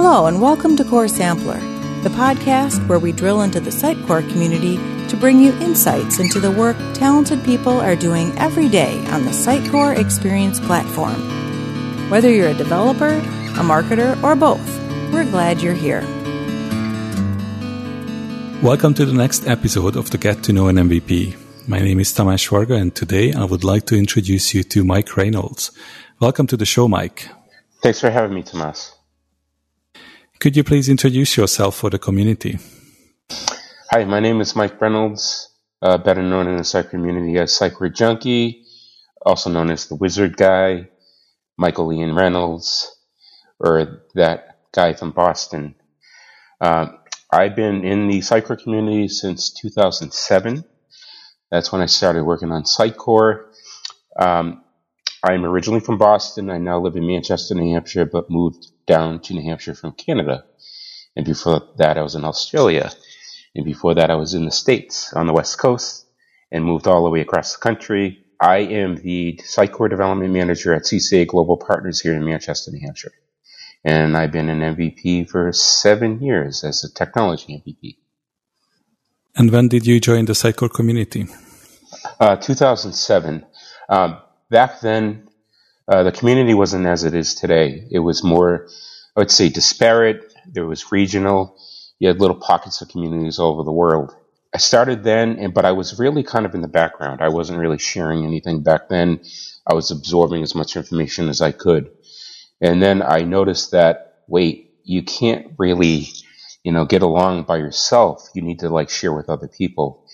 Hello, and welcome to Core Sampler, the podcast where we drill into the Sitecore community to bring you insights into the work talented people are doing every day on the Sitecore Experience platform. Whether you're a developer, a marketer, or both, we're glad you're here. Welcome to the next episode of the Get to Know an MVP. My name is Tamás Varga, and today I would like to introduce you to Mike Reynolds. Welcome to the show, Mike. Thanks for having me, Tamás. Could you please introduce yourself for the community? Hi, my name is Mike Reynolds, uh, better known in the site community as Sitecore Junkie, also known as the Wizard Guy, Michael Ian Reynolds, or that guy from Boston. Uh, I've been in the Sitecore community since 2007. That's when I started working on Sitecore. Um, I'm originally from Boston. I now live in Manchester, New Hampshire, but moved down to New Hampshire from Canada. And before that, I was in Australia. And before that, I was in the States on the West Coast and moved all the way across the country. I am the Sitecore Development Manager at CCA Global Partners here in Manchester, New Hampshire. And I've been an MVP for seven years as a technology MVP. And when did you join the Sitecore community? Uh, 2007. Um, back then, uh, the community wasn't as it is today. It was more, I would say, disparate. There was regional. You had little pockets of communities all over the world. I started then, and, but I was really kind of in the background. I wasn't really sharing anything back then. I was absorbing as much information as I could. And then I noticed that, wait, you can't really, you know, get along by yourself. You need to like share with other people.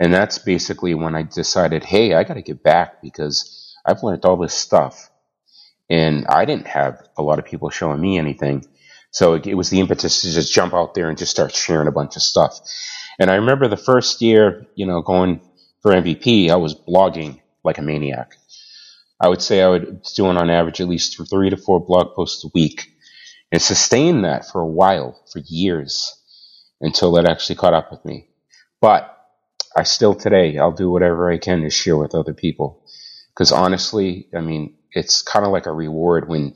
And that's basically when I decided, hey, I got to get back because I've learned all this stuff. And I didn't have a lot of people showing me anything. So it, it was the impetus to just jump out there and just start sharing a bunch of stuff. And I remember the first year, you know, going for MVP, I was blogging like a maniac. I would say I would doing on average at least three to four blog posts a week and sustained that for a while, for years, until that actually caught up with me. But I still today, I'll do whatever I can to share with other people. Because honestly, I mean, it's kind of like a reward when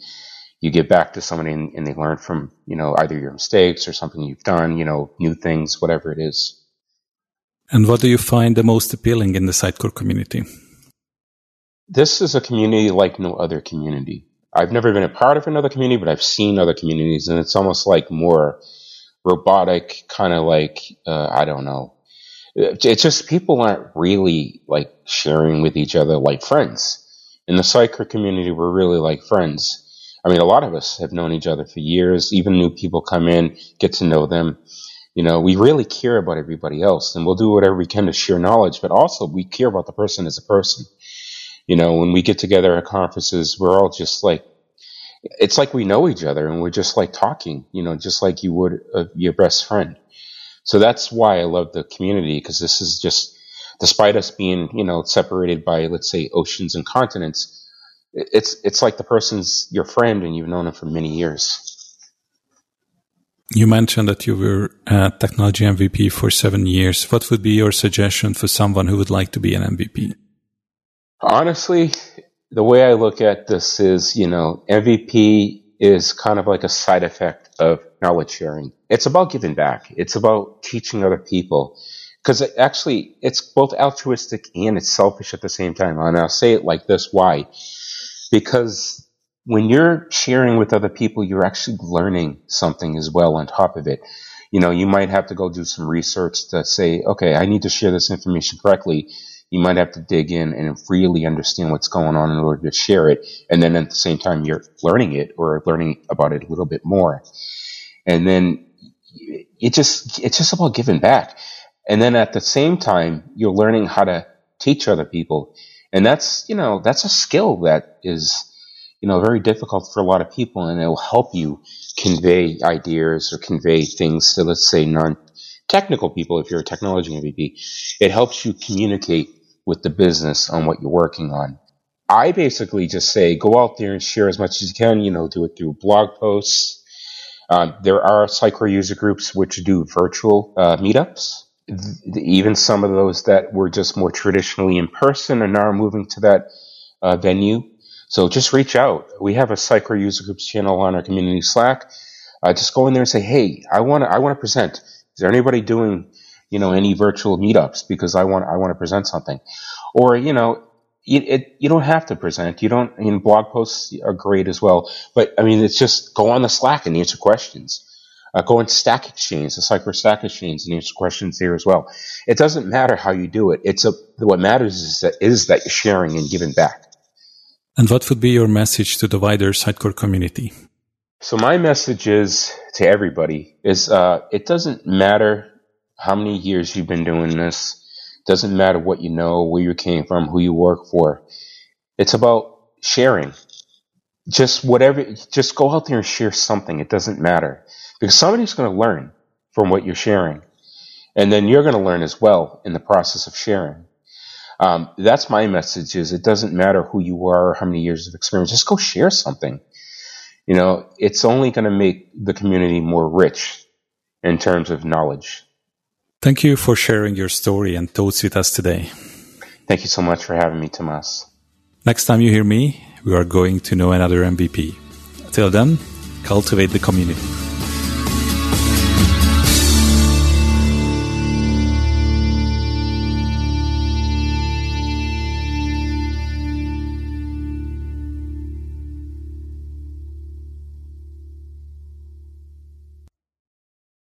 you get back to somebody and, and, they learn from, you know, either your mistakes or something you've done, you know, new things, whatever it is. And what do you find the most appealing in the Sitecore community? This is a community like no other community. I've never been a part of another community, but I've seen other communities, and it's almost like more robotic, kind of like, uh, I don't know, it's just people aren't really like sharing with each other like friends. In the Sitecore community, we're really like friends. I mean, a lot of us have known each other for years. Even new people come in, get to know them. You know, we really care about everybody else and we'll do whatever we can to share knowledge, but also we care about the person as a person. You know, when we get together at conferences, we're all just like, it's like we know each other and we're just like talking, you know, just like you would uh, your best friend. So that's why I love the community because this is just, despite us being, you know, separated by, let's say, oceans and continents, it's it's like the person's your friend and you've known him for many years. You mentioned that you were a technology MVP for seven years. What would be your suggestion for someone who would like to be an MVP? Honestly, the way I look at this is, you know, MVP is kind of like a side effect of knowledge sharing. It's about giving back. It's about teaching other people. Because it actually, it's both altruistic and it's selfish at the same time. And I'll say it like this. Why? Because when you're sharing with other people, you're actually learning something as well on top of it. You know, you might have to go do some research to say, okay, I need to share this information correctly. You might have to dig in and really understand what's going on in order to share it. And then at the same time, you're learning it or learning about it a little bit more. And then it just it's just about giving back. And then at the same time you're learning how to teach other people. And that's you know that's a skill that is you know very difficult for a lot of people and it will help you convey ideas or convey things to let's say non technical people if you're a technology MVP it helps you communicate with the business on what you're working on I basically just say go out there and share as much as you can you know do it through blog posts uh, there are Sitecore user groups which do virtual uh, meetups. Even some of those that were just more traditionally in person are now moving to that uh, venue. So just reach out. We have a Sitecore user groups channel on our community Slack. Uh, just go in there and say, "Hey, I want to I want to present. Is there anybody doing you know any virtual meetups because I want I want to present something?" Or you know, it, it, you don't have to present. You don't. I mean, blog posts are great as well, but I mean, it's just go on the Slack and answer questions. Uh, go on Stack Exchange, the Sitecore Stack Exchange, and answer questions there as well. It doesn't matter how you do it. It's a, what matters is that is that you're sharing and giving back. And what would be your message to the wider Sitecore community? So my message is to everybody is uh, it doesn't matter how many years you've been doing this. Doesn't matter what you know, where you came from, who you work for. It's about sharing. Just whatever, just go out there and share something. It doesn't matter because somebody's going to learn from what you're sharing. And then you're going to learn as well in the process of sharing. Um, that's my message is it doesn't matter who you are or how many years of experience. Just go share something. You know, it's only going to make the community more rich in terms of knowledge. Thank you for sharing your story and thoughts with us today. Thank you so much for having me, Tamás. Next time you hear me, we are going to know another MVP. Till then, cultivate the community.